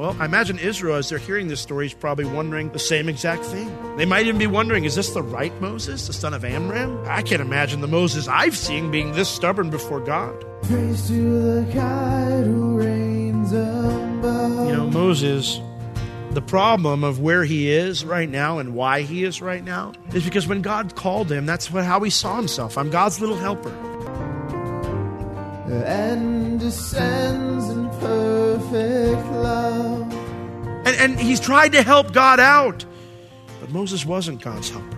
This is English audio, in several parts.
Well, I imagine Israel, as they're hearing this story, is probably wondering the same exact thing. They might even be wondering, is this the right Moses, the son of Amram? I can't imagine the Moses I've seen being this stubborn before God. Praise to the God who reigns above. You know, Moses, the problem of where he is right now and why he is right now is because when God called him, that's what, how he saw himself. I'm God's little helper. and descends in perfect love. And, he's tried to help God out. But Moses wasn't God's helper.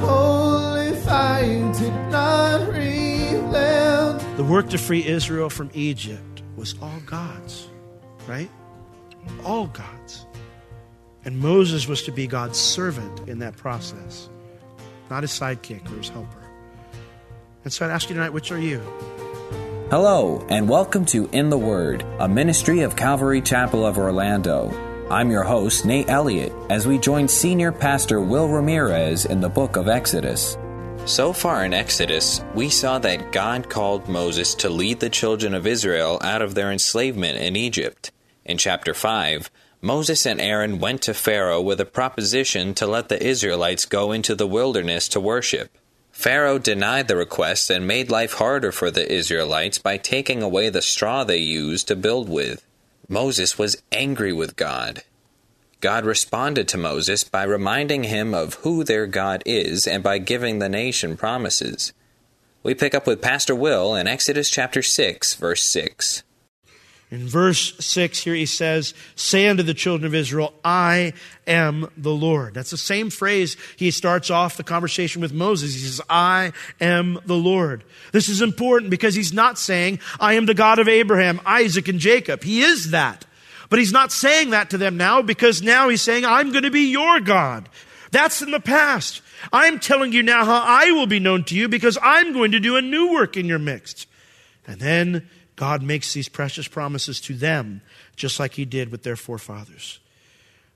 Holy fire did not relent. The work to free Israel from Egypt was all God's, right? All God's. And Moses was to be God's servant in that process, not his sidekick or his helper. And so I'd ask you tonight, which are you? Hello, and welcome to In the Word, a ministry of Calvary Chapel of Orlando. I'm your host, Nate Elliott, as we join Senior Pastor Will Ramirez in the book of Exodus. So far in Exodus, we saw that God called Moses to lead the children of Israel out of their enslavement in Egypt. In chapter 5, Moses and Aaron went to Pharaoh with a proposition to let the Israelites go into the wilderness to worship. Pharaoh denied the request and made life harder for the Israelites by taking away the straw they used to build with. Moses was angry with God. God responded to Moses by reminding him of who their God is and by giving the nation promises. We pick up with Pastor Will in Exodus chapter 6, verse 6. In verse 6 here he says, Say unto the children of Israel, I am the Lord. That's the same phrase he starts off the conversation with Moses. He says, I am the Lord. This is important because he's not saying, I am the God of Abraham, Isaac, and Jacob. He is that. But he's not saying that to them now because now he's saying, I'm going to be your God. That's in the past. I'm telling you now how I will be known to you because I'm going to do a new work in your midst. And then God makes these precious promises to them, just like He did with their forefathers.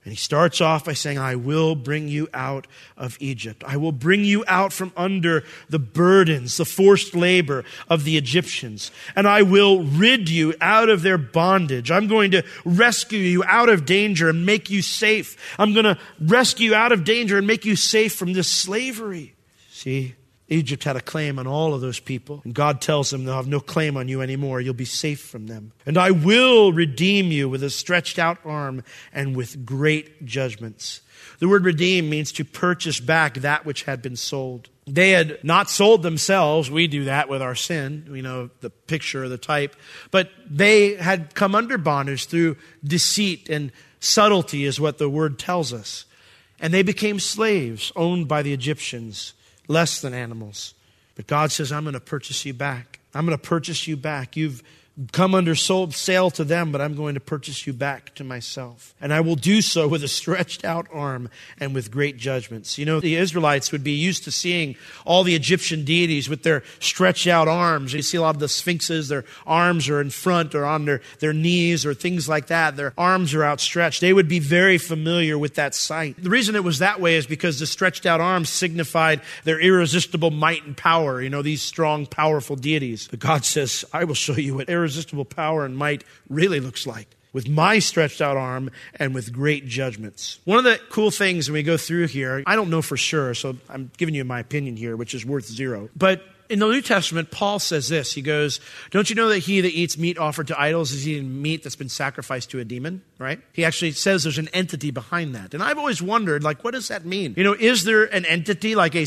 And He starts off by saying, I will bring you out of Egypt. I will bring you out from under the burdens, the forced labor of the Egyptians. And I will rid you out of their bondage. I'm going to rescue you out of danger and make you safe. I'm going to rescue you out of danger and make you safe from this slavery. See? Egypt had a claim on all of those people. And God tells them they'll have no claim on you anymore. You'll be safe from them. And I will redeem you with a stretched out arm and with great judgments. The word redeem means to purchase back that which had been sold. They had not sold themselves. We do that with our sin, We know, the picture or the type. But they had come under bondage through deceit and subtlety, is what the word tells us. And they became slaves owned by the Egyptians less than animals. But God says, I'm going to purchase you back. I'm going to purchase you back. You've come under sale to them, but I'm going to purchase you back to myself. And I will do so with a stretched out arm and with great judgments. You know, the Israelites would be used to seeing all the Egyptian deities with their stretched out arms. You see a lot of the sphinxes, their arms are in front or on their, their knees or things like that. Their arms are outstretched. They would be very familiar with that sight. The reason it was that way is because the stretched out arms signified their irresistible might and power. You know, these strong, powerful deities. But God says, I will show you what irresistible power and might really looks like with my stretched out arm and with great judgments. One of the cool things when we go through here, I don't know for sure, so I'm giving you my opinion here, which is worth zero. But in the New Testament, Paul says this. He goes, Don't you know that he that eats meat offered to idols is eating meat that's been sacrificed to a demon? Right? He actually says there's an entity behind that. And I've always wondered, like, what does that mean? You know, is there an entity like a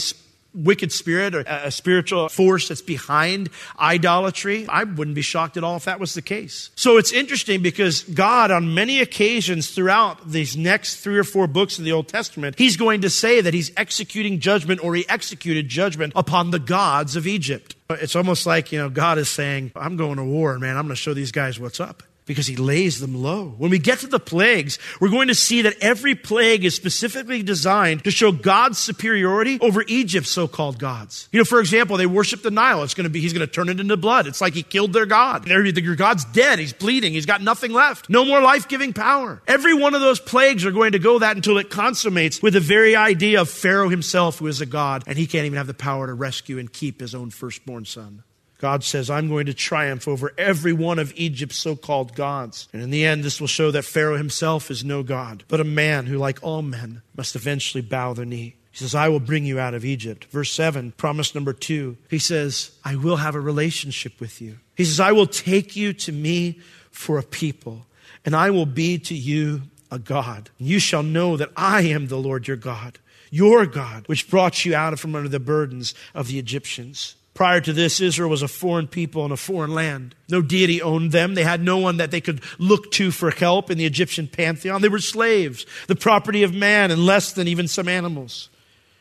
wicked spirit or a spiritual force that's behind idolatry. I wouldn't be shocked at all if that was the case. So it's interesting because God, on many occasions throughout these next three or four books of the Old Testament, He's going to say that He's executing judgment or He executed judgment upon the gods of Egypt. It's almost like, you know, God is saying, I'm going to war, man. I'm going to show these guys what's up because he lays them low. When we get to the plagues, we're going to see that every plague is specifically designed to show God's superiority over Egypt's so-called gods. You know, for example, they worship the Nile. It's going to be, he's going to turn it into blood. It's like he killed their God. Your God's dead. He's bleeding. He's got nothing left. No more life-giving power. Every one of those plagues are going to go that until it consummates with the very idea of Pharaoh himself, who is a God, and he can't even have the power to rescue and keep his own firstborn son. God says, I'm going to triumph over every one of Egypt's so called gods. And in the end, this will show that Pharaoh himself is no God, but a man who, like all men, must eventually bow the knee. He says, I will bring you out of Egypt. Verse 7, promise number two. He says, I will have a relationship with you. He says, I will take you to me for a people, and I will be to you a God. You shall know that I am the Lord your God, your God, which brought you out from under the burdens of the Egyptians. Prior to this, Israel was a foreign people in a foreign land. No deity owned them. They had no one that they could look to for help in the Egyptian pantheon. They were slaves, the property of man, and less than even some animals,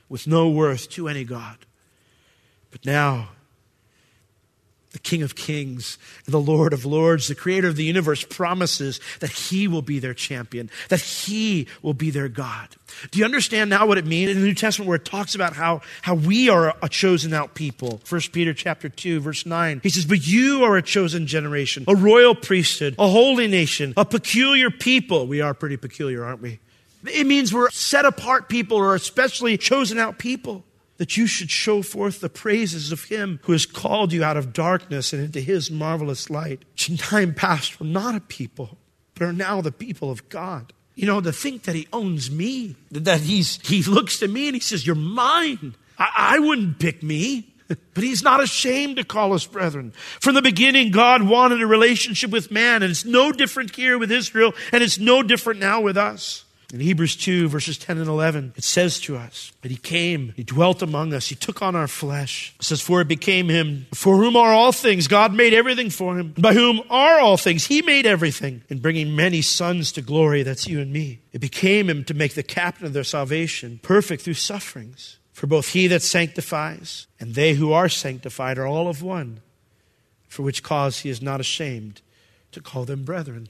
with no worth to any God. But now, the King of Kings, the Lord of Lords, the Creator of the universe promises that He will be their champion, that He will be their God. Do you understand now what it means in the New Testament where it talks about how, how we are a chosen out people? 1 Peter chapter 2, verse 9. He says, But you are a chosen generation, a royal priesthood, a holy nation, a peculiar people. We are pretty peculiar, aren't we? It means we're set apart people or especially chosen out people that you should show forth the praises of him who has called you out of darkness and into his marvelous light, time past were not a people, but are now the people of God. You know, to think that he owns me, that he's, he looks to me and he says, You're mine. I, I wouldn't pick me. But he's not ashamed to call us brethren. From the beginning, God wanted a relationship with man, and it's no different here with Israel, and it's no different now with us. In Hebrews 2, verses 10 and 11, it says to us that He came, He dwelt among us, He took on our flesh. It says, For it became Him, for whom are all things. God made everything for Him. By whom are all things. He made everything. In bringing many sons to glory, that's you and me. It became Him to make the captain of their salvation perfect through sufferings. For both He that sanctifies and they who are sanctified are all of one, for which cause He is not ashamed to call them brethren.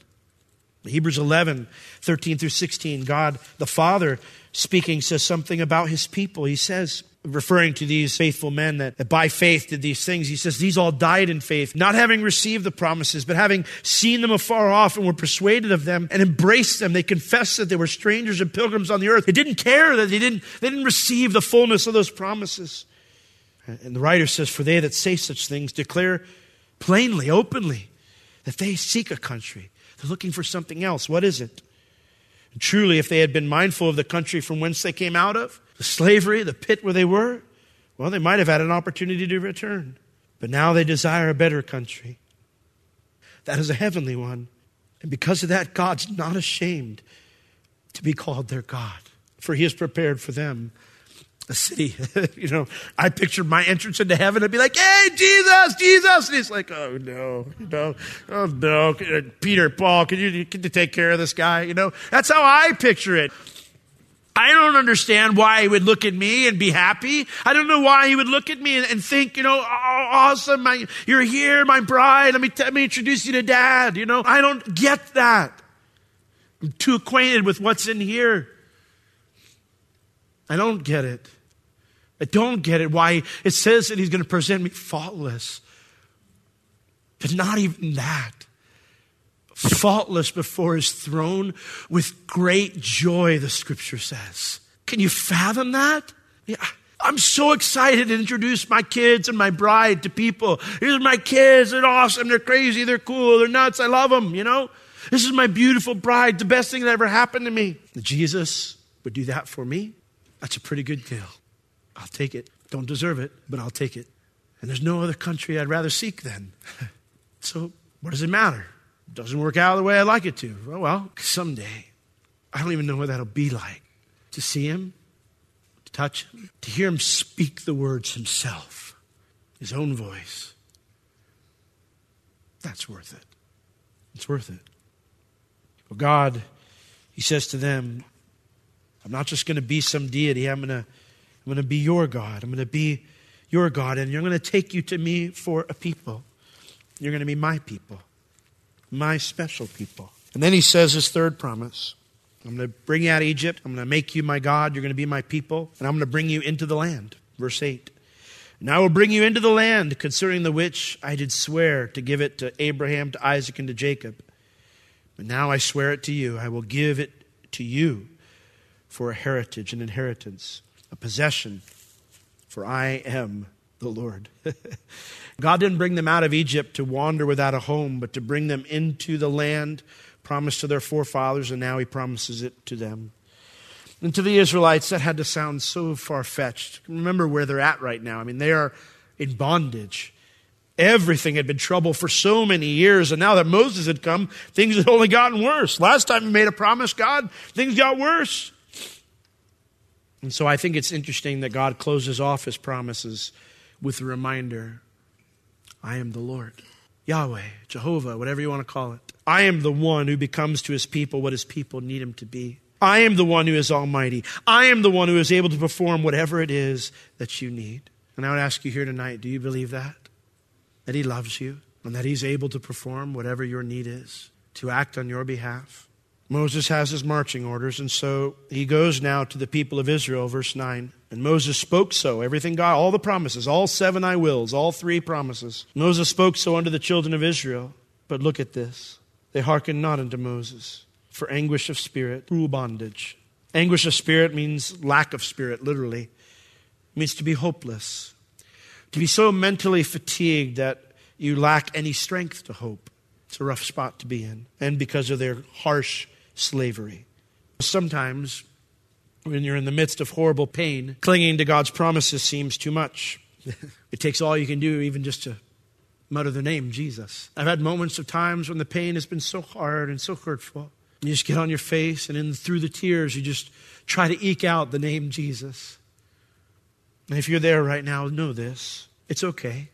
Hebrews 11, 13 through 16, God the Father speaking says something about his people. He says, referring to these faithful men that, that, by faith did these things, he says, These all died in faith, not having received the promises, but having seen them afar off and were persuaded of them and embraced them. They confessed that they were strangers and pilgrims on the earth. They didn't care that they didn't, they didn't receive the fullness of those promises. And the writer says, For they that say such things declare plainly, openly, that they seek a country they're looking for something else. What is it? And truly, if they had been mindful of the country from whence they came out of, the slavery, the pit where they were, well, they might have had an opportunity to return. But now they desire a better country. That is a heavenly one. And because of that, God's not ashamed to be called their God, for He has prepared for them a city. you know, I pictured my entrance into heaven. I'd be like, "Hey, Jesus, Jesus!" And he's like, "Oh no, no, oh no, uh, Peter, Paul, can you can you take care of this guy?" You know, that's how I picture it. I don't understand why he would look at me and be happy. I don't know why he would look at me and, and think, you know, oh, awesome, my, you're here, my bride. Let me, let me introduce you to dad. You know, I don't get that. I'm too acquainted with what's in here. I don't get it. I don't get it why it says that he's going to present me faultless. But not even that. Faultless before his throne with great joy, the scripture says. Can you fathom that? Yeah. I'm so excited to introduce my kids and my bride to people. Here's my kids. They're awesome. They're crazy. They're cool. They're nuts. I love them, you know? This is my beautiful bride. The best thing that ever happened to me. Jesus would do that for me. That's a pretty good deal. I'll take it. Don't deserve it, but I'll take it. And there's no other country I'd rather seek then. so, what does it matter? It doesn't work out the way I'd like it to. Oh, well, someday. I don't even know what that'll be like. To see him, to touch him, to hear him speak the words himself, his own voice. That's worth it. It's worth it. Well, God, he says to them, I'm not just going to be some deity. I'm going to, I'm going to be your God. I'm going to be your God, and you're going to take you to me for a people. You're going to be my people, my special people. And then he says his third promise I'm going to bring you out of Egypt. I'm going to make you my God. You're going to be my people. And I'm going to bring you into the land. Verse 8. And I will bring you into the land concerning the which I did swear to give it to Abraham, to Isaac, and to Jacob. But now I swear it to you. I will give it to you for a heritage, an inheritance, a possession, for I am the Lord. God didn't bring them out of Egypt to wander without a home, but to bring them into the land promised to their forefathers, and now he promises it to them. And to the Israelites, that had to sound so far fetched. Remember where they're at right now. I mean, they are in bondage. Everything had been trouble for so many years, and now that Moses had come, things had only gotten worse. Last time he made a promise, God, things got worse. And so I think it's interesting that God closes off his promises with the reminder I am the Lord. Yahweh, Jehovah, whatever you want to call it. I am the one who becomes to his people what his people need him to be. I am the one who is almighty. I am the one who is able to perform whatever it is that you need. And I would ask you here tonight do you believe that? That he loves you and that he's able to perform whatever your need is, to act on your behalf? Moses has his marching orders, and so he goes now to the people of Israel, verse 9. And Moses spoke so, everything God, all the promises, all seven I wills, all three promises. Moses spoke so unto the children of Israel. But look at this. They hearkened not unto Moses for anguish of spirit, cruel bondage. Anguish of spirit means lack of spirit, literally. It means to be hopeless, to be so mentally fatigued that you lack any strength to hope. It's a rough spot to be in. And because of their harsh slavery. Sometimes, when you're in the midst of horrible pain, clinging to God's promises seems too much. it takes all you can do, even just to mutter the name Jesus. I've had moments of times when the pain has been so hard and so hurtful. You just get on your face, and in, through the tears, you just try to eke out the name Jesus. And if you're there right now, know this it's okay.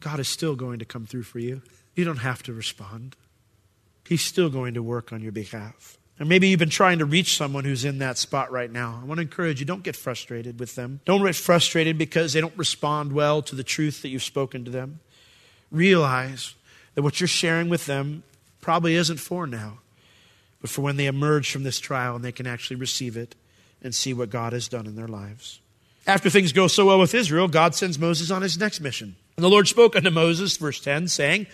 God is still going to come through for you. You don't have to respond. He's still going to work on your behalf. And maybe you've been trying to reach someone who's in that spot right now. I want to encourage you don't get frustrated with them. Don't get frustrated because they don't respond well to the truth that you've spoken to them. Realize that what you're sharing with them probably isn't for now, but for when they emerge from this trial and they can actually receive it and see what God has done in their lives. After things go so well with Israel, God sends Moses on his next mission. And the Lord spoke unto Moses, verse 10, saying,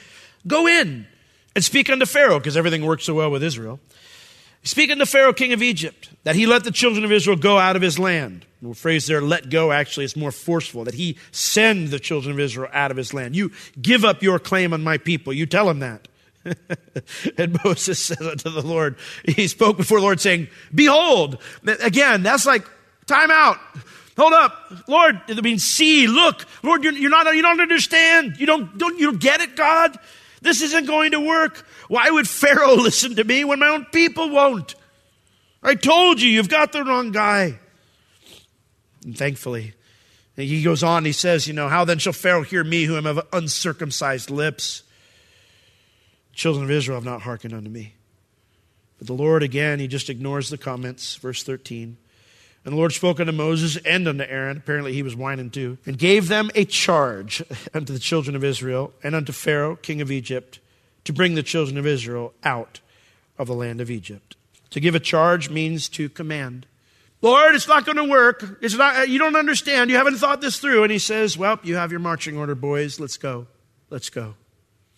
Go in and speak unto Pharaoh, because everything worked so well with Israel. Speak unto Pharaoh, king of Egypt, that he let the children of Israel go out of his land. The phrase there, let go, actually is more forceful, that he send the children of Israel out of his land. You give up your claim on my people. You tell him that. and Moses said unto the Lord, he spoke before the Lord saying, Behold, again, that's like, time out. Hold up. Lord, I mean, see, look. Lord, you're, you're not, you don't understand. You don't, don't, you don't get it, God? This isn't going to work. Why would Pharaoh listen to me when my own people won't? I told you, you've got the wrong guy. And thankfully, he goes on, he says, You know, how then shall Pharaoh hear me who am of uncircumcised lips? Children of Israel have not hearkened unto me. But the Lord, again, he just ignores the comments. Verse 13. And the Lord spoke unto Moses and unto Aaron, apparently he was whining too, and gave them a charge unto the children of Israel and unto Pharaoh, king of Egypt, to bring the children of Israel out of the land of Egypt. To give a charge means to command. Lord, it's not going to work. It's not, you don't understand. You haven't thought this through. And he says, Well, you have your marching order, boys. Let's go. Let's go.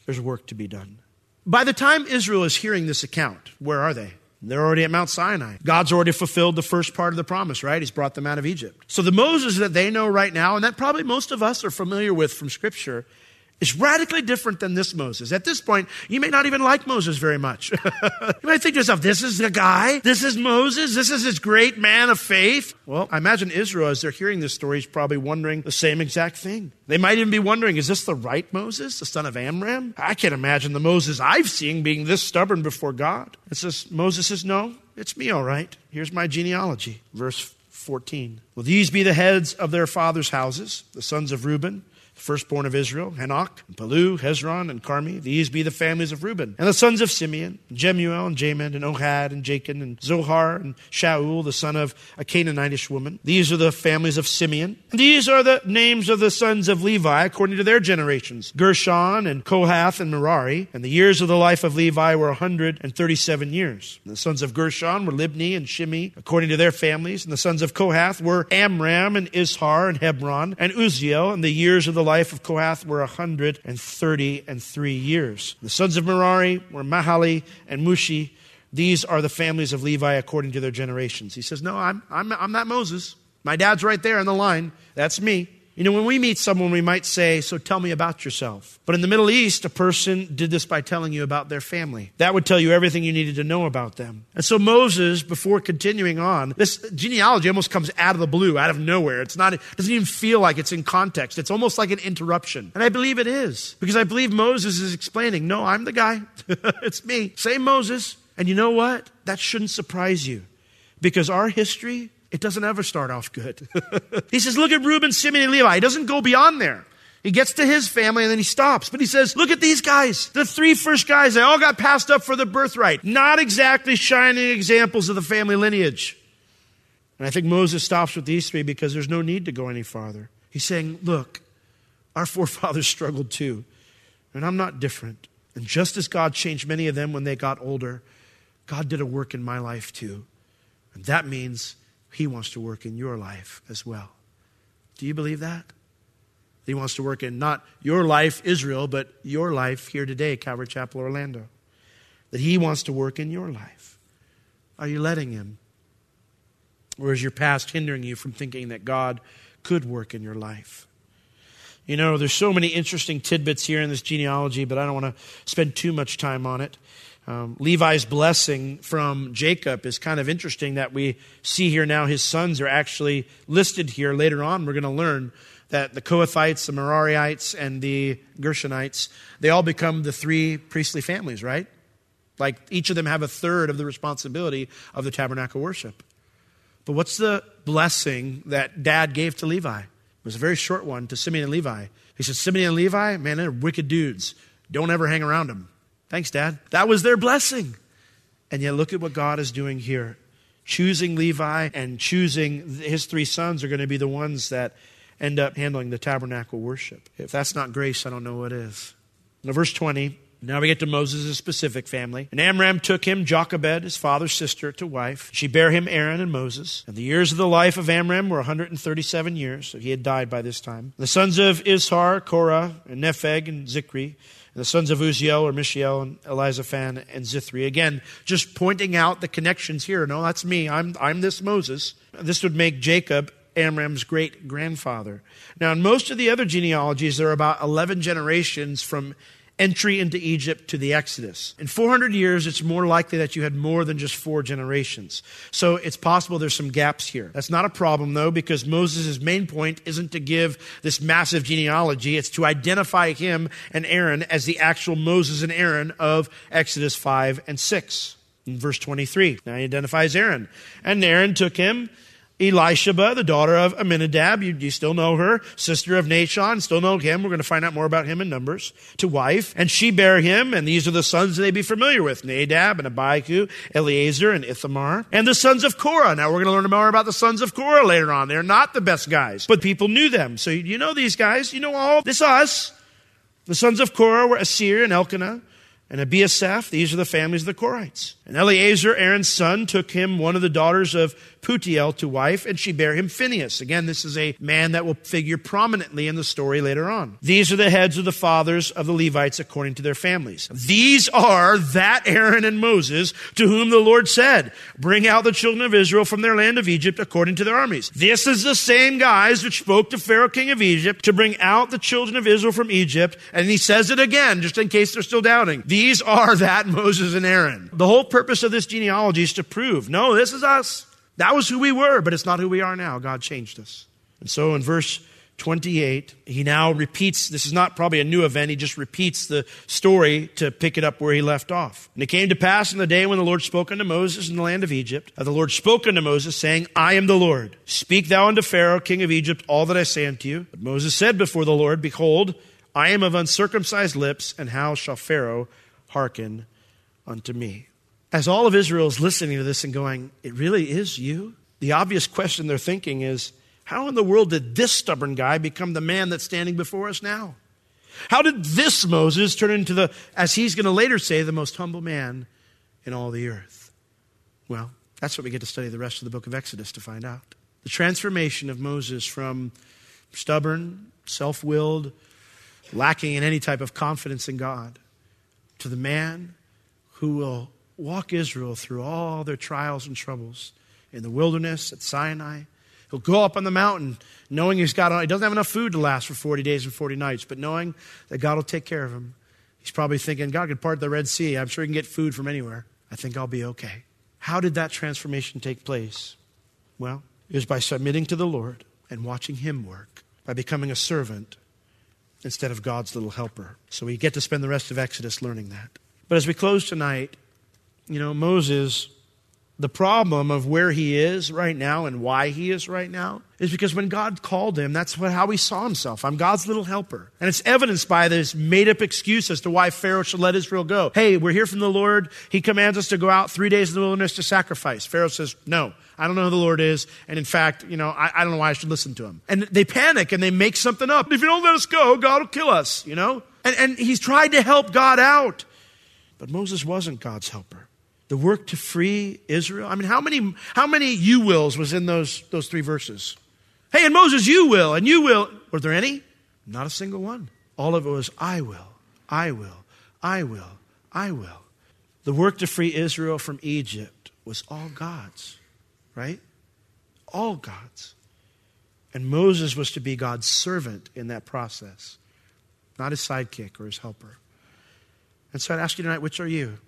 There's work to be done. By the time Israel is hearing this account, where are they? They're already at Mount Sinai. God's already fulfilled the first part of the promise, right? He's brought them out of Egypt. So the Moses that they know right now, and that probably most of us are familiar with from Scripture, is radically different than this Moses. At this point, you may not even like Moses very much. you might think to yourself, this is the guy? This is Moses? This is this great man of faith? Well, I imagine Israel, as they're hearing this story, is probably wondering the same exact thing. They might even be wondering, is this the right Moses, the son of Amram? I can't imagine the Moses I've seen being this stubborn before God. It says, Moses says, no, it's me, all right. Here's my genealogy. Verse 14. Will these be the heads of their fathers' houses, the sons of Reuben? Firstborn of Israel, Hanoch, and Palu, Hezron, and Carmi. These be the families of Reuben. And the sons of Simeon, Jemuel, and Jamin, and Ohad, and Jachin, and Zohar, and Shaul, the son of a Canaanitish woman. These are the families of Simeon. And these are the names of the sons of Levi according to their generations Gershon, and Kohath, and Merari. And the years of the life of Levi were 137 years. And the sons of Gershon were Libni and Shimei, according to their families. And the sons of Kohath were Amram, and Izhar, and Hebron, and Uzziel. And the years of the life of Kohath were 130 and three years. The sons of Merari were Mahali and Mushi. These are the families of Levi according to their generations. He says, No, I'm, I'm, I'm not Moses. My dad's right there in the line. That's me. You know, when we meet someone, we might say, So tell me about yourself. But in the Middle East, a person did this by telling you about their family. That would tell you everything you needed to know about them. And so Moses, before continuing on, this genealogy almost comes out of the blue, out of nowhere. It's not, it doesn't even feel like it's in context. It's almost like an interruption. And I believe it is. Because I believe Moses is explaining, No, I'm the guy. it's me. Same Moses. And you know what? That shouldn't surprise you. Because our history it doesn't ever start off good. he says, Look at Reuben, Simeon, and Levi. He doesn't go beyond there. He gets to his family and then he stops. But he says, Look at these guys. The three first guys, they all got passed up for the birthright. Not exactly shining examples of the family lineage. And I think Moses stops with these three because there's no need to go any farther. He's saying, Look, our forefathers struggled too. And I'm not different. And just as God changed many of them when they got older, God did a work in my life too. And that means he wants to work in your life as well. Do you believe that? He wants to work in not your life, Israel, but your life here today, Calvary Chapel, Orlando. That He wants to work in your life. Are you letting Him? Or is your past hindering you from thinking that God could work in your life? You know, there's so many interesting tidbits here in this genealogy, but I don't want to spend too much time on it. Um, Levi's blessing from Jacob is kind of interesting that we see here now his sons are actually listed here. Later on, we're going to learn that the Kohathites, the Merariites, and the Gershonites, they all become the three priestly families, right? Like each of them have a third of the responsibility of the tabernacle worship. But what's the blessing that dad gave to Levi? It was a very short one to Simeon and Levi. He said, Simeon and Levi, man, they're wicked dudes. Don't ever hang around them. Thanks, Dad. That was their blessing. And yet, look at what God is doing here. Choosing Levi and choosing his three sons are going to be the ones that end up handling the tabernacle worship. If that's not grace, I don't know what is. Now, verse 20. Now we get to Moses' specific family. And Amram took him Jochebed, his father's sister, to wife. She bare him Aaron and Moses. And the years of the life of Amram were 137 years, so he had died by this time. The sons of Izhar, Korah, and Nepheg, and Zichri. The sons of Uzziel or Mishael and Elizaphan and Zithri. Again, just pointing out the connections here. No, that's me. I'm, I'm this Moses. This would make Jacob Amram's great grandfather. Now, in most of the other genealogies, there are about 11 generations from entry into Egypt to the Exodus. In 400 years, it's more likely that you had more than just four generations. So it's possible there's some gaps here. That's not a problem, though, because Moses' main point isn't to give this massive genealogy, it's to identify him and Aaron as the actual Moses and Aaron of Exodus 5 and 6. In verse 23, now he identifies Aaron. And Aaron took him Elisheba, the daughter of Amminadab. you, you, still know her, sister of Nahshon, still know him. We're going to find out more about him in Numbers, to wife. And she bare him, and these are the sons they'd be familiar with, Nadab and Abihu, Eleazar and Ithamar. And the sons of Korah. Now we're going to learn more about the sons of Korah later on. They're not the best guys, but people knew them. So you know these guys, you know all this us. The sons of Korah were Asir and Elkanah and Abiasaph. These are the families of the Korites. And Eleazar, Aaron's son, took him one of the daughters of Putiel to wife, and she bare him Phinehas. Again, this is a man that will figure prominently in the story later on. These are the heads of the fathers of the Levites according to their families. These are that Aaron and Moses to whom the Lord said, Bring out the children of Israel from their land of Egypt according to their armies. This is the same guys which spoke to Pharaoh king of Egypt to bring out the children of Israel from Egypt. And he says it again, just in case they're still doubting. These are that Moses and Aaron. The whole purpose of this genealogy is to prove, no, this is us. That was who we were, but it's not who we are now. God changed us. And so in verse 28, he now repeats, this is not probably a new event, he just repeats the story to pick it up where he left off. And it came to pass in the day when the Lord spoke unto Moses in the land of Egypt, that the Lord spoke unto Moses, saying, I am the Lord. Speak thou unto Pharaoh, king of Egypt, all that I say unto you. But Moses said before the Lord, Behold, I am of uncircumcised lips, and how shall Pharaoh hearken unto me? As all of Israel is listening to this and going, It really is you? The obvious question they're thinking is, how in the world did this stubborn guy become the man that's standing before us now? How did this Moses turn into the, as he's going to later say, the most humble man in all the earth? Well, that's what we get to study the rest of the book of Exodus to find out. The transformation of Moses from stubborn, self willed, lacking in any type of confidence in God, to the man who will walk Israel through all their trials and troubles in the wilderness at Sinai He'll go up on the mountain knowing he's got, he doesn't have enough food to last for 40 days and 40 nights, but knowing that God will take care of him. He's probably thinking, God could part the Red Sea. I'm sure he can get food from anywhere. I think I'll be okay. How did that transformation take place? Well, it was by submitting to the Lord and watching him work, by becoming a servant instead of God's little helper. So we get to spend the rest of Exodus learning that. But as we close tonight, you know, Moses the problem of where he is right now and why he is right now is because when God called him, that's what, how he saw himself. I'm God's little helper. And it's evidenced by this made up excuse as to why Pharaoh should let Israel go. Hey, we're here from the Lord. He commands us to go out three days in the wilderness to sacrifice. Pharaoh says, no, I don't know who the Lord is. And in fact, you know, I, I don't know why I should listen to him. And they panic and they make something up. If you don't let us go, God will kill us, you know? And, and he's tried to help God out. But Moses wasn't God's helper the work to free Israel. I mean, how many, how many you wills was in those, those three verses? Hey, and Moses, you will, and you will. Were there any? Not a single one. All of it was, I will, I will, I will, I will. The work to free Israel from Egypt was all God's, right? All God's. And Moses was to be God's servant in that process, not his sidekick or his helper. And so I'd ask you tonight, which are you?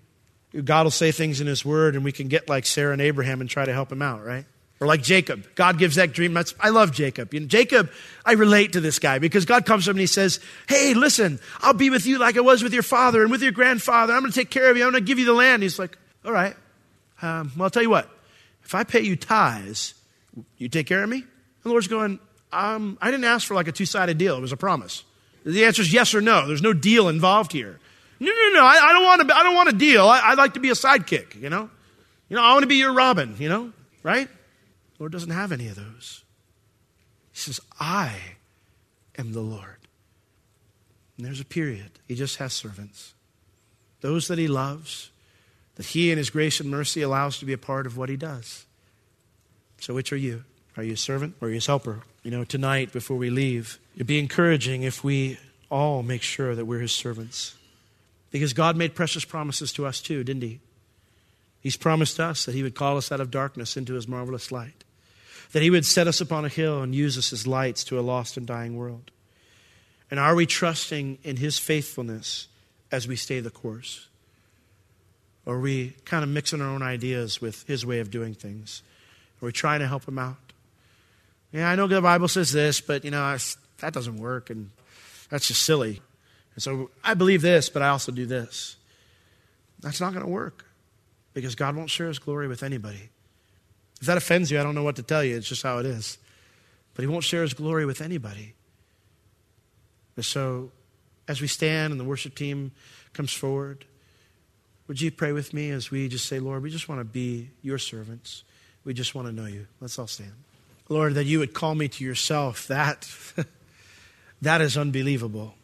God will say things in His Word, and we can get like Sarah and Abraham and try to help him out, right? Or like Jacob. God gives that dream. That's, I love Jacob. You know, Jacob, I relate to this guy because God comes to him and he says, Hey, listen, I'll be with you like I was with your father and with your grandfather. I'm going to take care of you. I'm going to give you the land. He's like, All right. Um, well, I'll tell you what. If I pay you tithes, you take care of me? And the Lord's going, um, I didn't ask for like a two sided deal. It was a promise. The answer is yes or no. There's no deal involved here. No, no, no. I, I don't want to. I don't want a deal. I, would like to be a sidekick. You know, you know. I want to be your Robin. You know, right? The Lord doesn't have any of those. He says, "I am the Lord." And there's a period. He just has servants, those that he loves, that he in his grace and mercy allows to be a part of what he does. So, which are you? Are you a servant or are you his helper? You know, tonight before we leave, it'd be encouraging if we all make sure that we're his servants. Because God made precious promises to us too, didn't He? He's promised us that He would call us out of darkness into His marvelous light, that He would set us upon a hill and use us as lights to a lost and dying world. And are we trusting in His faithfulness as we stay the course? Or are we kind of mixing our own ideas with His way of doing things? Are we trying to help Him out? Yeah, I know the Bible says this, but you know, that doesn't work, and that's just silly. And so I believe this, but I also do this. That's not going to work because God won't share his glory with anybody. If that offends you, I don't know what to tell you. It's just how it is. But he won't share his glory with anybody. And so, as we stand and the worship team comes forward, would you pray with me as we just say, Lord, we just want to be your servants. We just want to know you. Let's all stand. Lord, that you would call me to yourself, that, that is unbelievable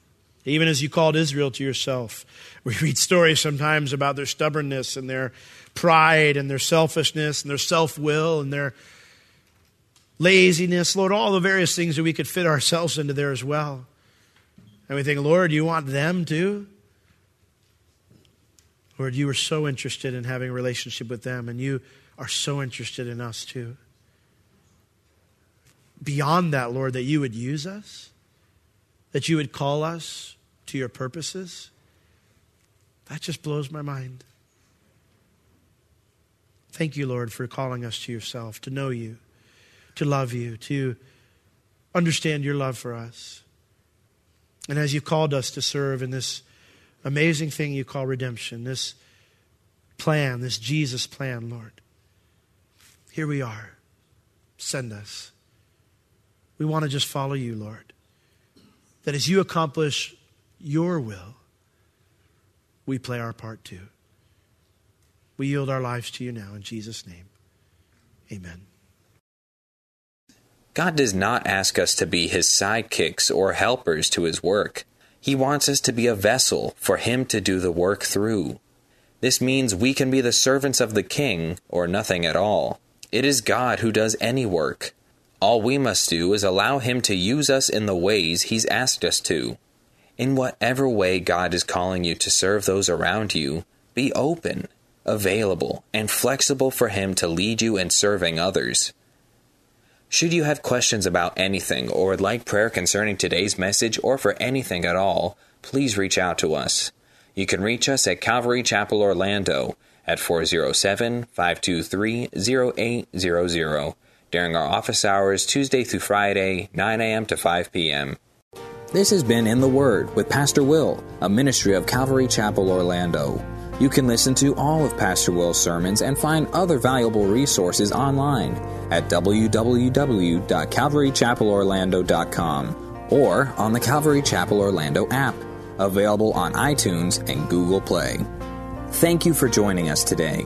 even as you called Israel to yourself. We read stories sometimes about their stubbornness and their pride and their selfishness and their self will and their laziness. Lord, all the various things that we could fit ourselves into there as well. And we think, Lord, you want them too? Lord, you are so interested in having a relationship with them, and you are so interested in us too. Beyond that, Lord, that you would use us that you would call us to your purposes, that just blows my mind. Thank you, Lord, for calling us to yourself, to know you, to love you, to understand your love for us. And as you called us to serve in this amazing thing you call redemption, this plan, this Jesus plan, Lord, here we are. Send us. We want to just follow you, Lord. That as you accomplish your will, we play our part too. We yield our lives to you now in Jesus' name. Amen. God does not ask us to be his sidekicks or helpers to his work. He wants us to be a vessel for him to do the work through. This means we can be the servants of the king or nothing at all. It is God who does any work. All we must do is allow him to use us in the ways he's asked us to. In whatever way God is calling you to serve those around you, be open, available, and flexible for him to lead you in serving others. Should you have questions about anything or would like prayer concerning today's message or for anything at all, please reach out to us. You can reach us at Calvary Chapel Orlando at 407 523 0800 during our office hours Tuesday through Friday, 9 a.m. to 5 p.m. This has been In the Word with Pastor Will, a ministry of Calvary Chapel Orlando. You can listen to all of Pastor Will's sermons and find other valuable resources online at www.calvarychapelorlando.com or on the Calvary Chapel Orlando app, available on iTunes and Google Play. Thank you for joining us today.